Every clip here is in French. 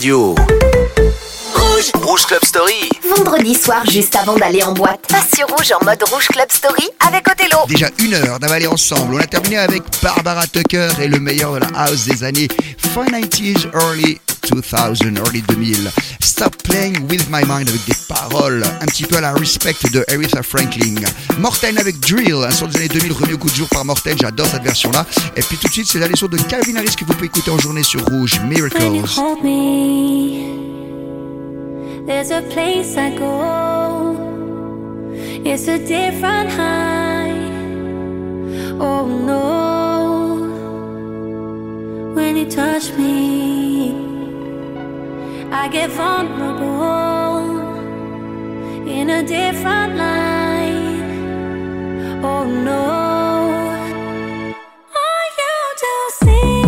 radio. Rouge, Rouge Club Story. Vendredi soir, juste avant d'aller en boîte, passe sur Rouge en mode Rouge Club Story avec Othello. Déjà une heure d'avaler ensemble. On a terminé avec Barbara Tucker et le meilleur de la house des années fin 90s, early 2000, early 2000. Stop Playing With My Mind avec des paroles un petit peu à la respect de Aretha Franklin. Morten avec Drill, un son des années 2000 remis au coup de jour par Morten, j'adore cette version-là. Et puis tout de suite, c'est la leçon de Calvin Harris que vous pouvez écouter en journée sur Rouge, Miracles. I get vulnerable in a different light. Oh no. Are you too cynical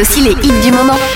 aussi les hits du moment.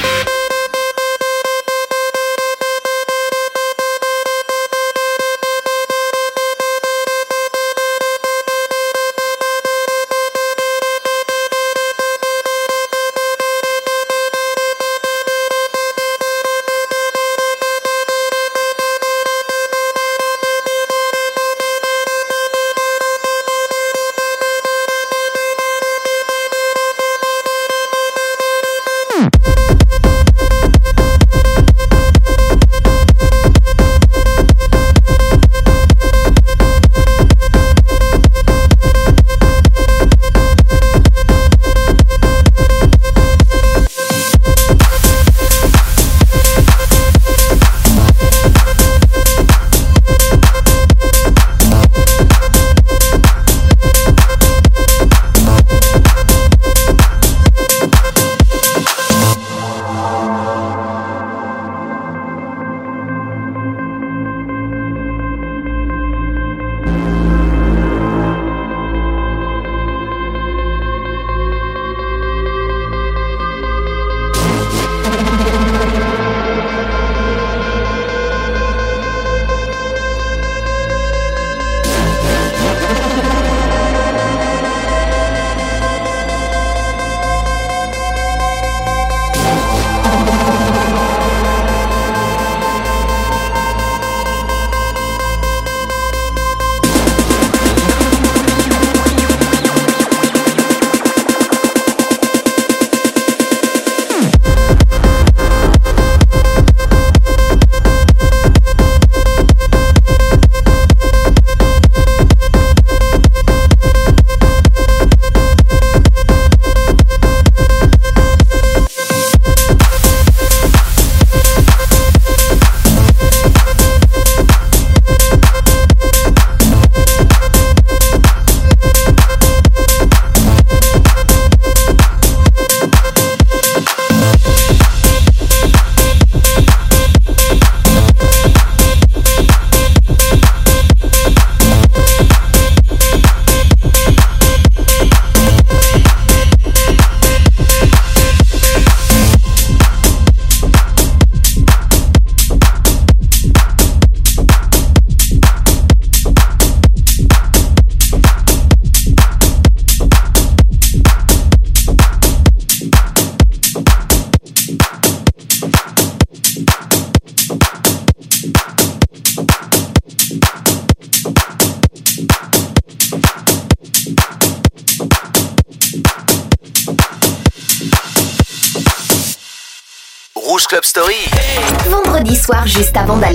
Vendredi soir,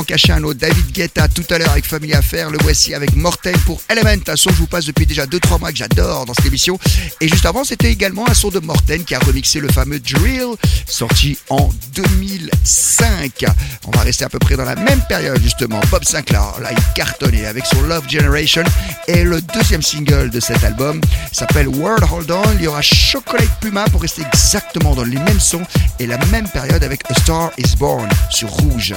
en cacher un autre. David Guetta tout à l'heure avec Family Affair. Le voici avec Mortel pour Element, un son que je vous passe depuis déjà 2-3 mois que j'adore dans cette émission. Et juste avant, c'était également un son de Morten qui a remixé le fameux Drill, sorti en 2005. On va rester à peu près dans la même période justement. Bob Sinclair, là il cartonnait avec son Love Generation et le deuxième single de cet album s'appelle World Hold On. Il y aura Chocolate Puma pour rester exactement dans les mêmes sons et la même période avec A Star Is Born sur Rouge.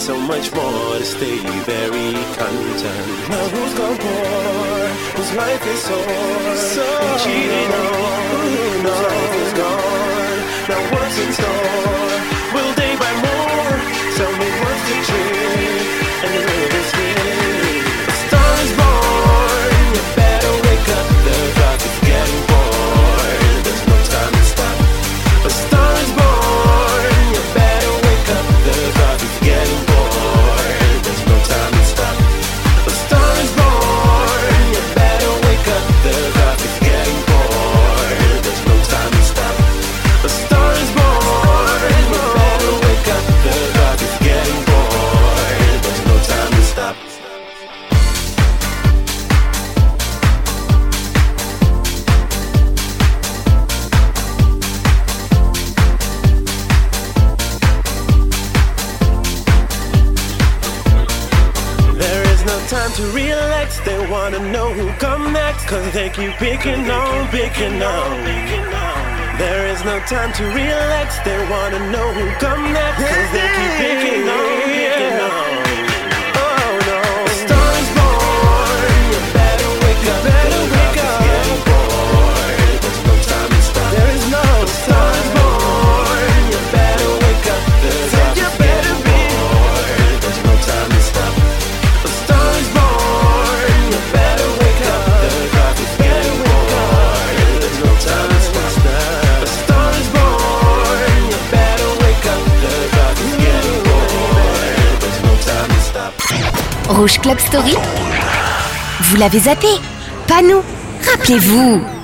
so much more to stay very content. Now who's gone poor? Whose life is sore? So cheating on, whose life is gone? Now what's in store? keep picking on, picking on. There is no time to relax, they wanna know who goes. l'avez zappé. Pas nous. Rappelez-vous.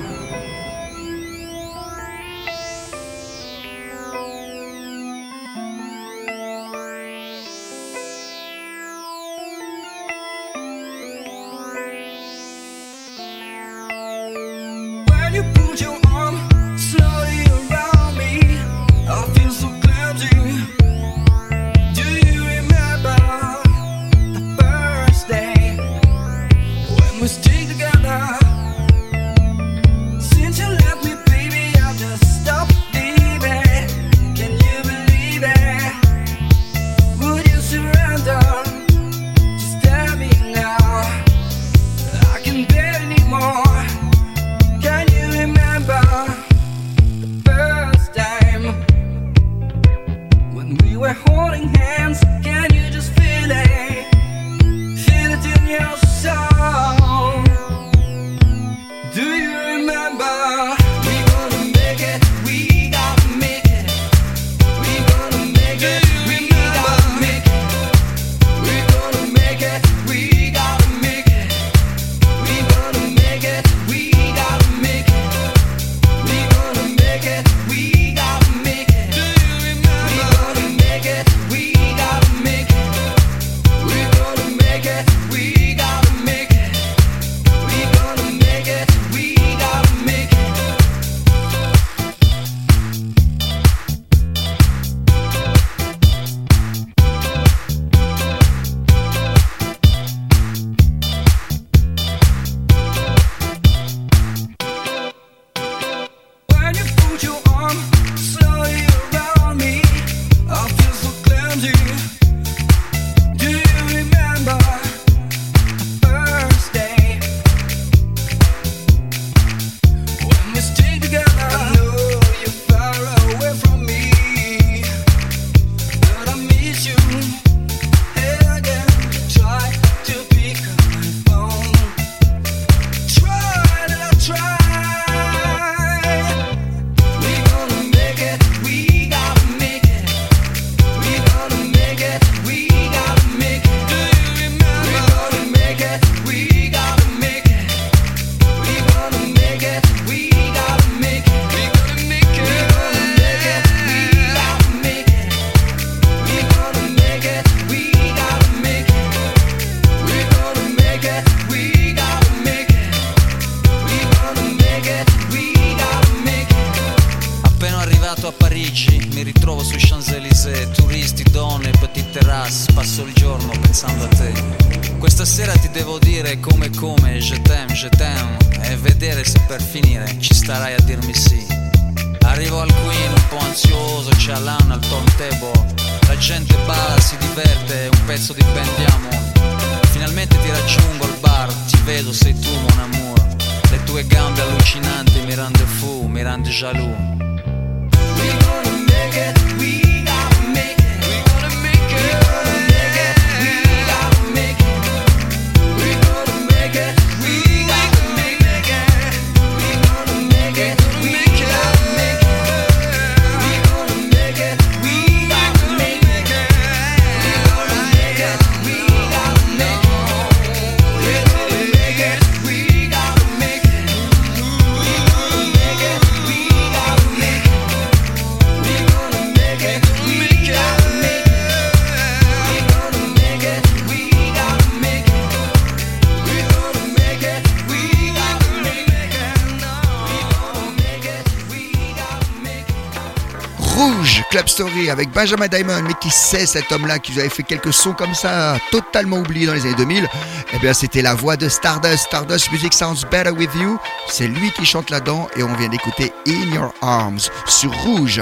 Club Story avec Benjamin Diamond, mais qui sait cet homme-là qui avait fait quelques sons comme ça, totalement oubliés dans les années 2000 Eh bien, c'était la voix de Stardust. Stardust Music Sounds Better With You. C'est lui qui chante là-dedans et on vient d'écouter In Your Arms sur Rouge.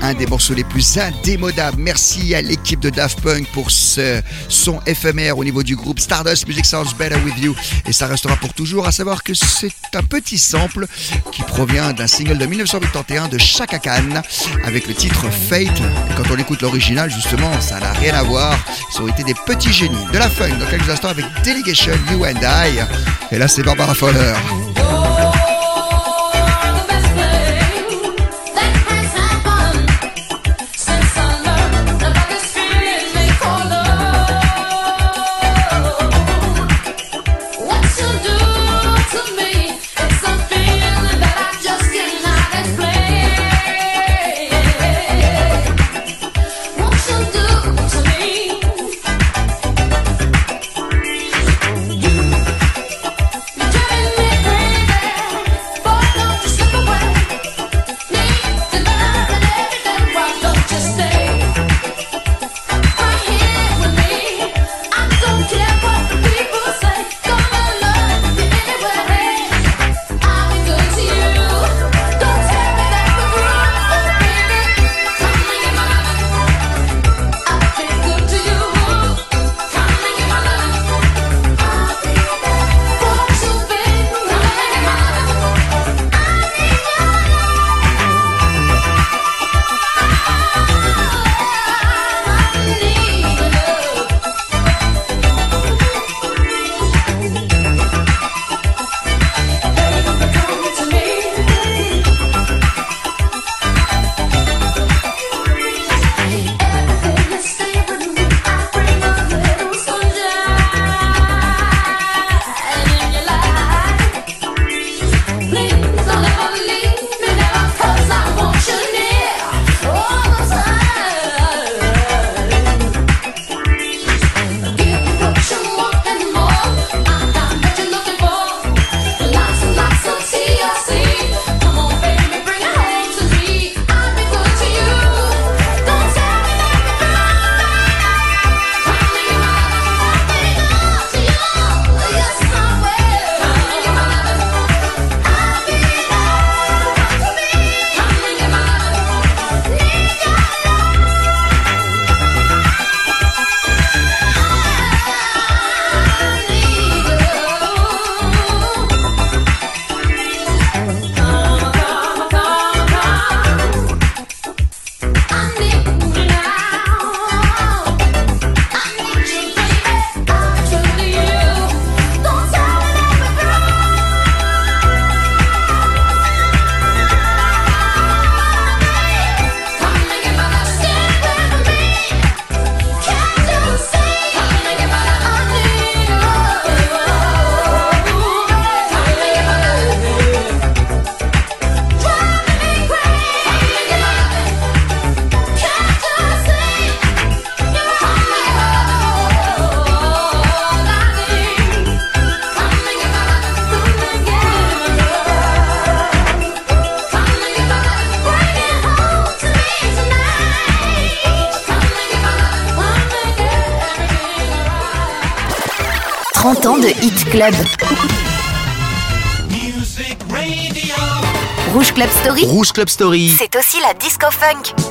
Un des morceaux les plus indémodables. Merci à l'équipe de Daft Punk pour ce son éphémère au niveau du groupe Stardust Music Sounds Better With You. Et ça restera pour toujours, à savoir que c'est un petit sample qui provient d'un single de 1981 de Chaka Khan avec le titre Fate. Et quand on écoute l'original, justement, ça n'a rien à voir. Ils ont été des petits génies. De la funk dans quelques instants avec Delegation You and I. Et là, c'est Barbara Fowler. Rouge Club Story, Rouge Club Story. c'est aussi la disco funk.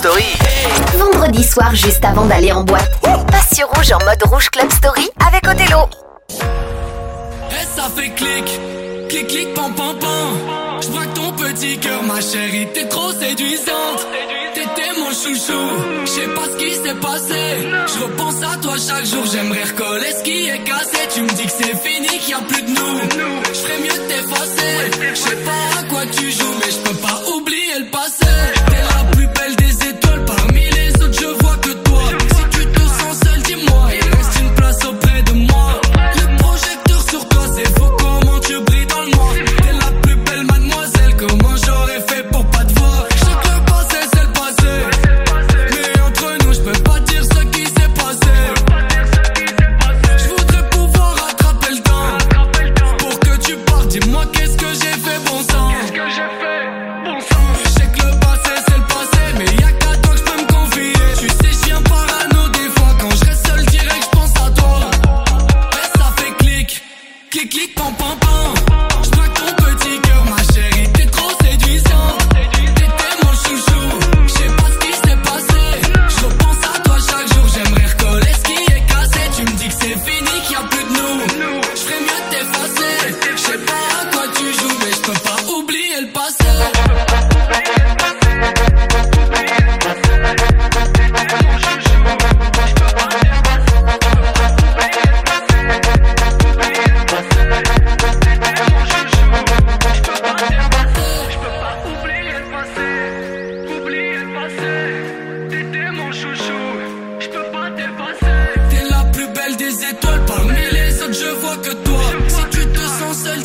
Vendredi soir, juste avant d'aller en boîte. Passe sur rouge en mode rouge Club Story avec Othello. Et ça fait clic, clic, clic, pam, pam, pam. Je vois que ton petit cœur, ma chérie, t'es trop séduisante. T'étais mon chouchou, je sais pas ce qui s'est passé. Je repense à toi chaque jour, j'aimerais recoller ce qui est cassé. Tu me dis que c'est fini, qu'il n'y a plus de nous. Je ferais mieux de t'effacer. Je sais pas à quoi tu joues, mais je peux pas oublier.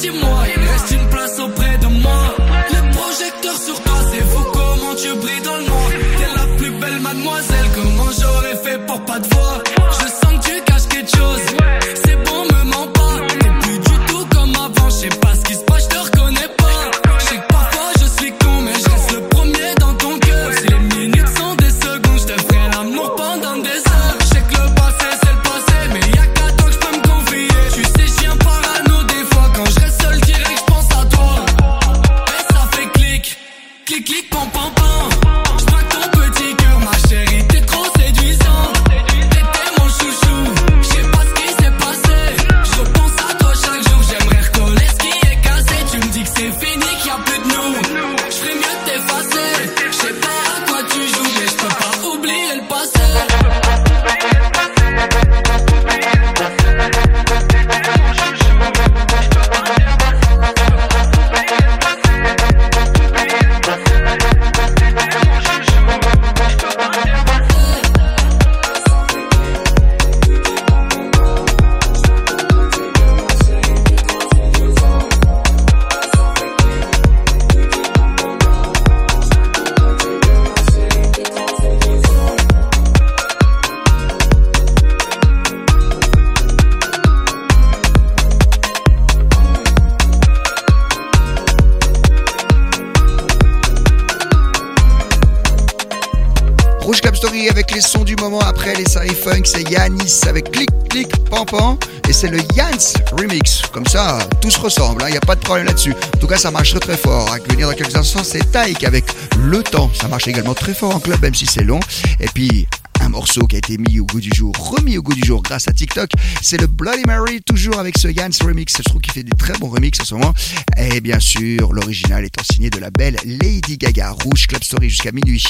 зимой. problème là-dessus. En tout cas, ça marche très fort. À venir dans quelques instants, c'est Taïk avec Le Temps. Ça marche également très fort en club, même si c'est long. Et puis, un morceau qui a été mis au goût du jour, remis au goût du jour grâce à TikTok, c'est le Bloody Mary, toujours avec ce Yanns remix. Je trouve qu'il fait des très bons remix en ce moment. Et bien sûr, l'original étant signé de la belle Lady Gaga, Rouge Club Story jusqu'à minuit.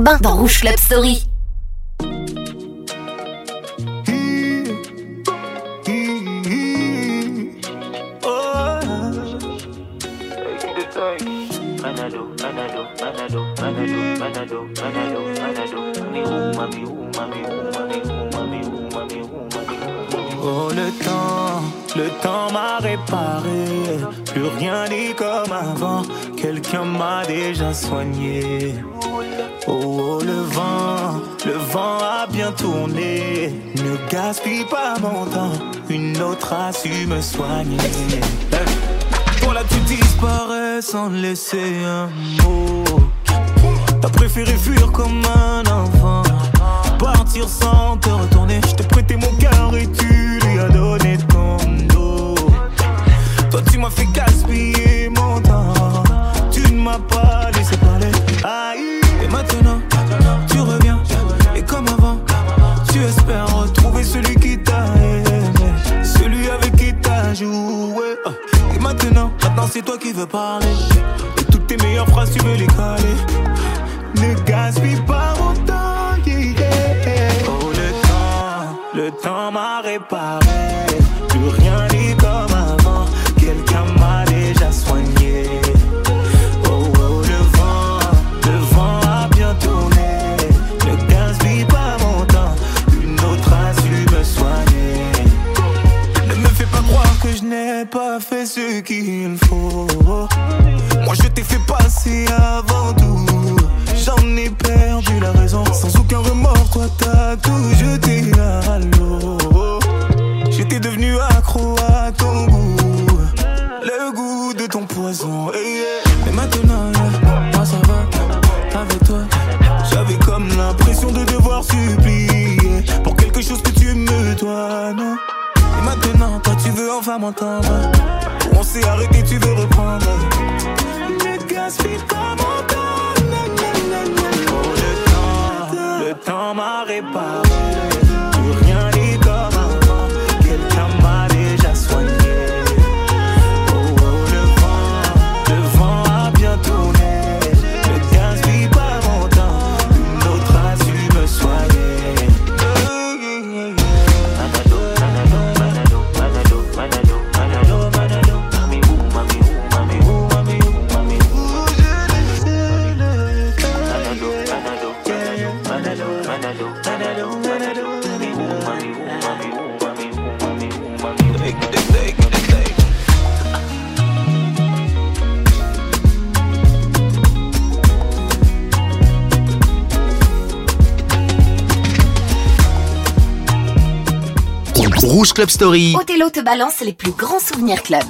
dans Rouge Oh le temps, le temps m'a réparé, plus rien n'est comme avant, quelqu'un m'a déjà soigné. gaspille pas mon temps, une autre a su me soigner. Pour la tu disparais sans laisser un mot. T'as préféré fuir comme un enfant, partir sans te retourner. Je t'ai prêté mon cœur et tu lui as donné ton dos. Toi tu m'as fait gaspiller c'est toi qui veux parler. Et toutes tes meilleures phrases, tu veux les coller. Ne gaspille pas mon temps, yeah, yeah. Oh, le temps, le temps m'a réparé. Rouge Club Story. Othello te balance les plus grands souvenirs club.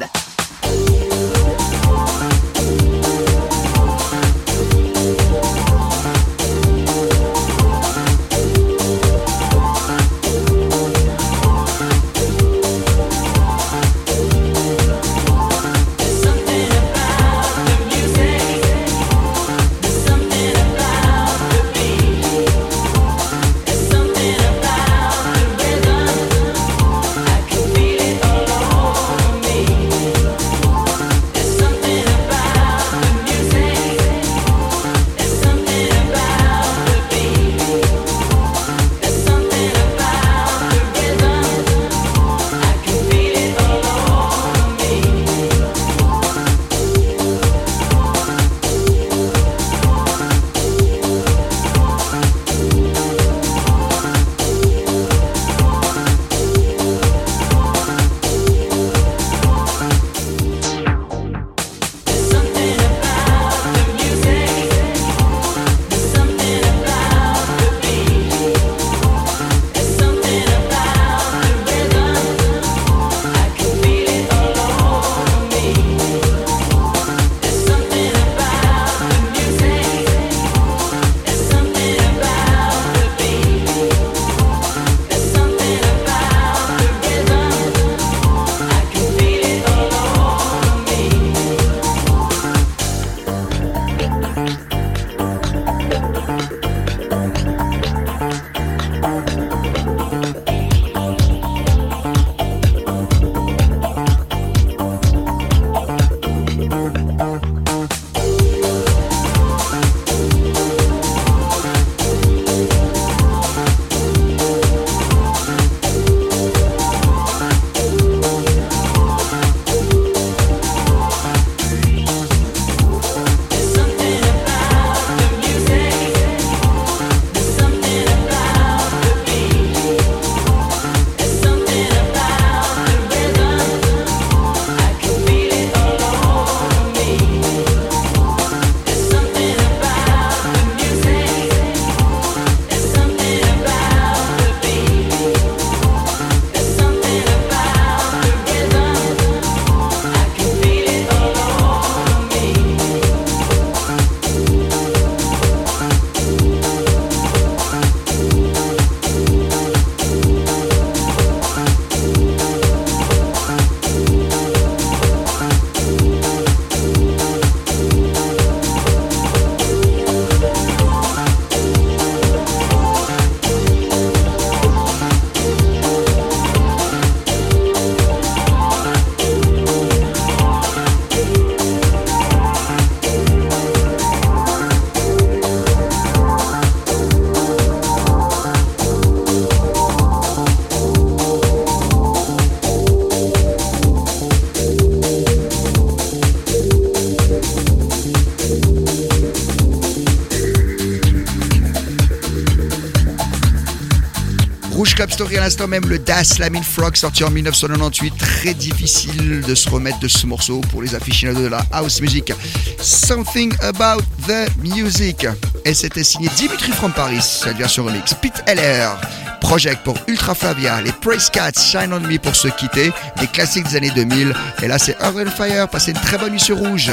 Story à l'instant même, le Das Lamin Frog sorti en 1998. Très difficile de se remettre de ce morceau pour les aficionados de la house music. Something About the Music. Et c'était signé Dimitri from Paris, cette version remix. Pete LR. Project pour Ultra Flavia, les Praise Cats, Shine on Me pour se quitter, des classiques des années 2000. Et là, c'est Earth Fire. Passez une très bonne nuit sur Rouge.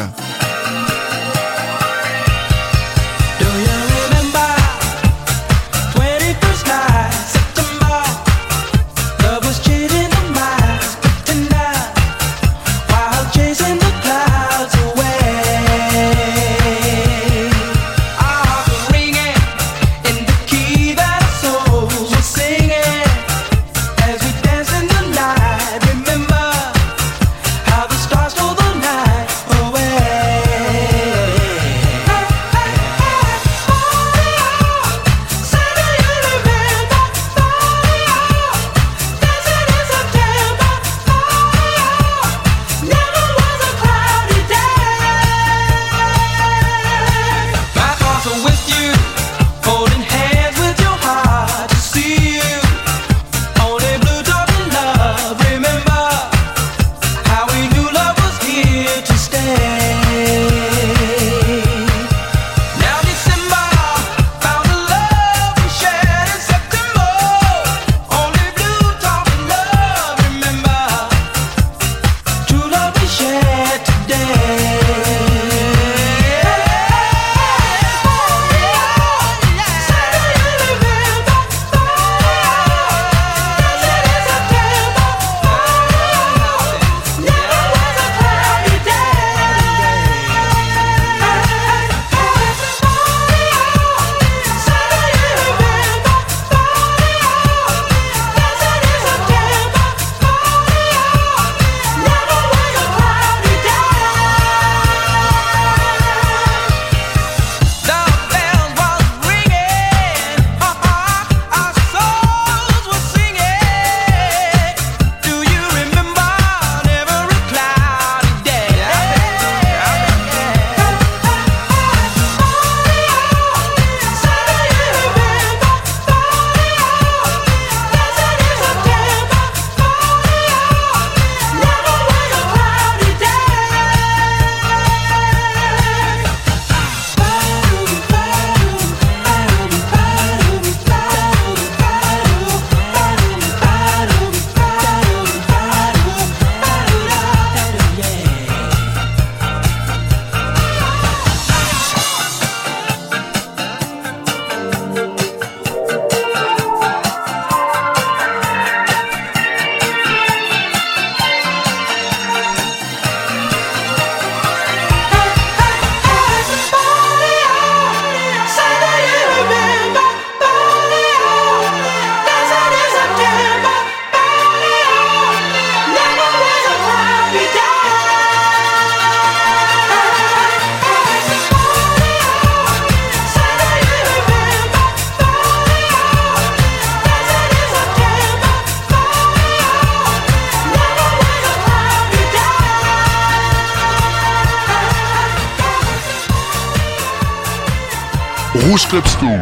Rouge Club Story.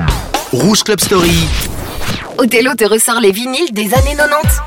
Rouge Club Story. Othello te ressort les vinyles des années 90.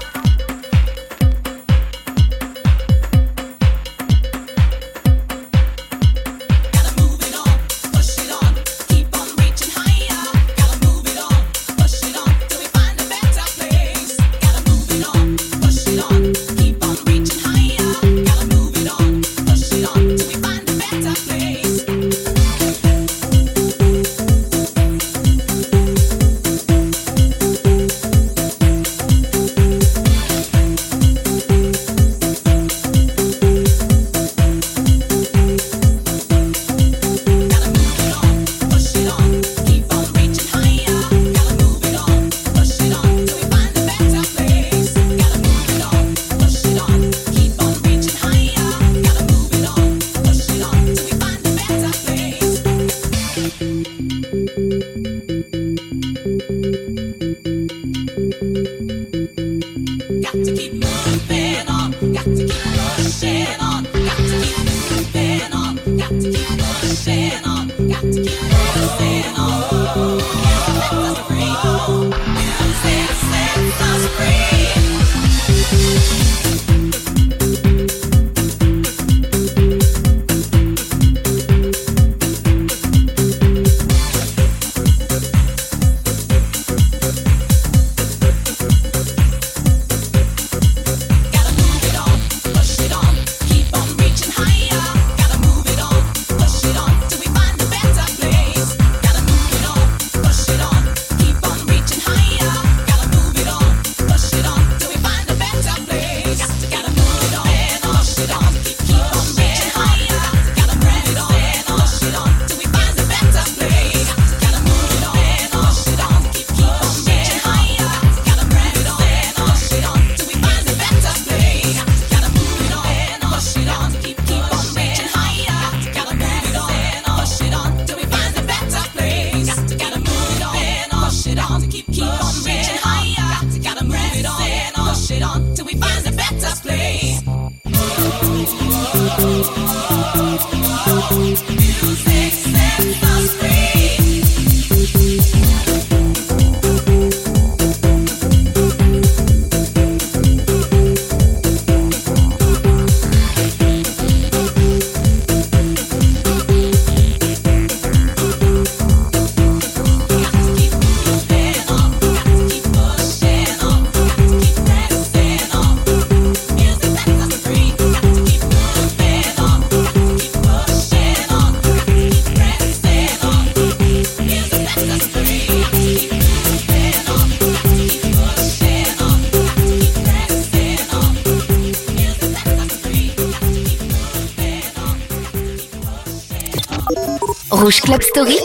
Club Story.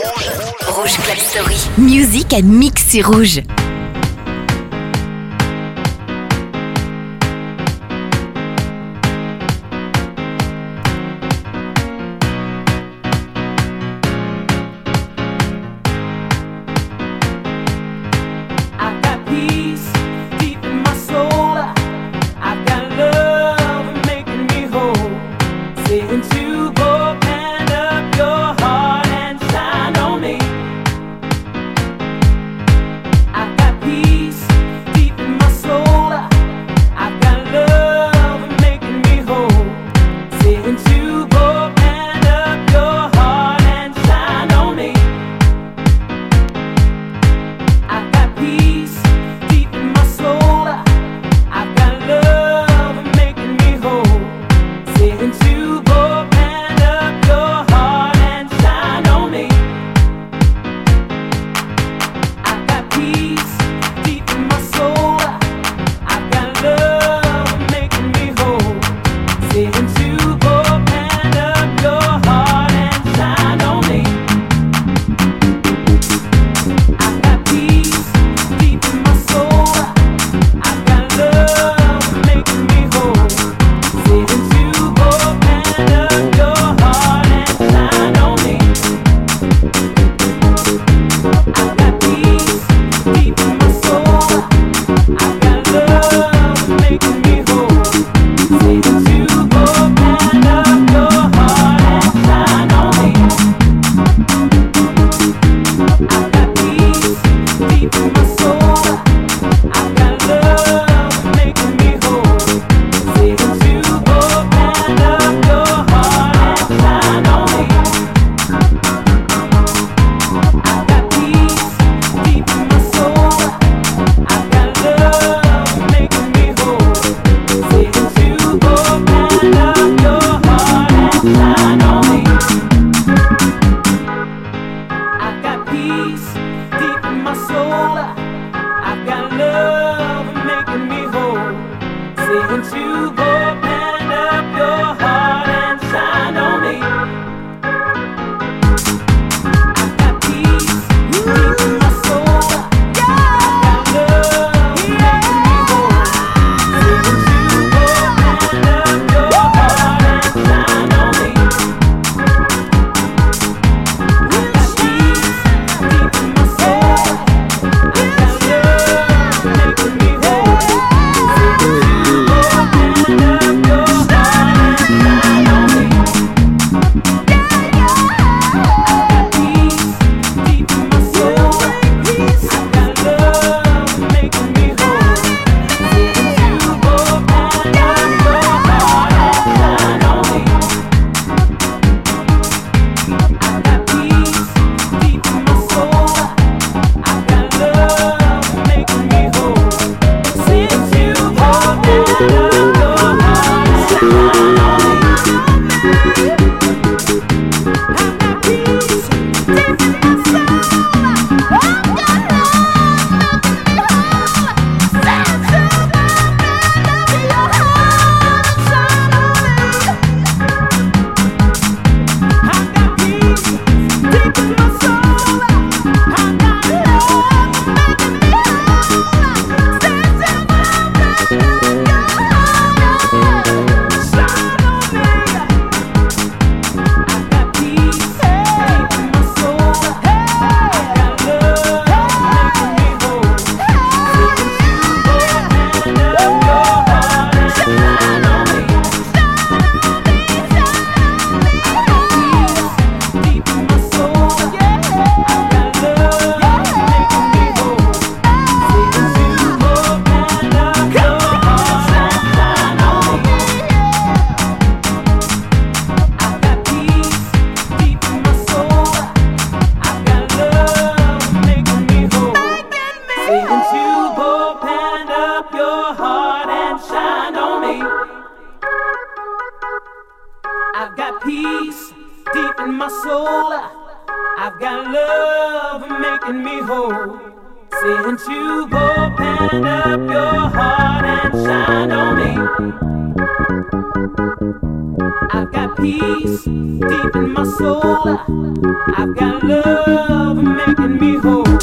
Rouge Club Story. Musique à mix sur rouge. I've got peace deep in my soul. I've got love making me whole. Since you opened up your heart and shine on me, I've got peace deep in my soul. I've got love making me whole.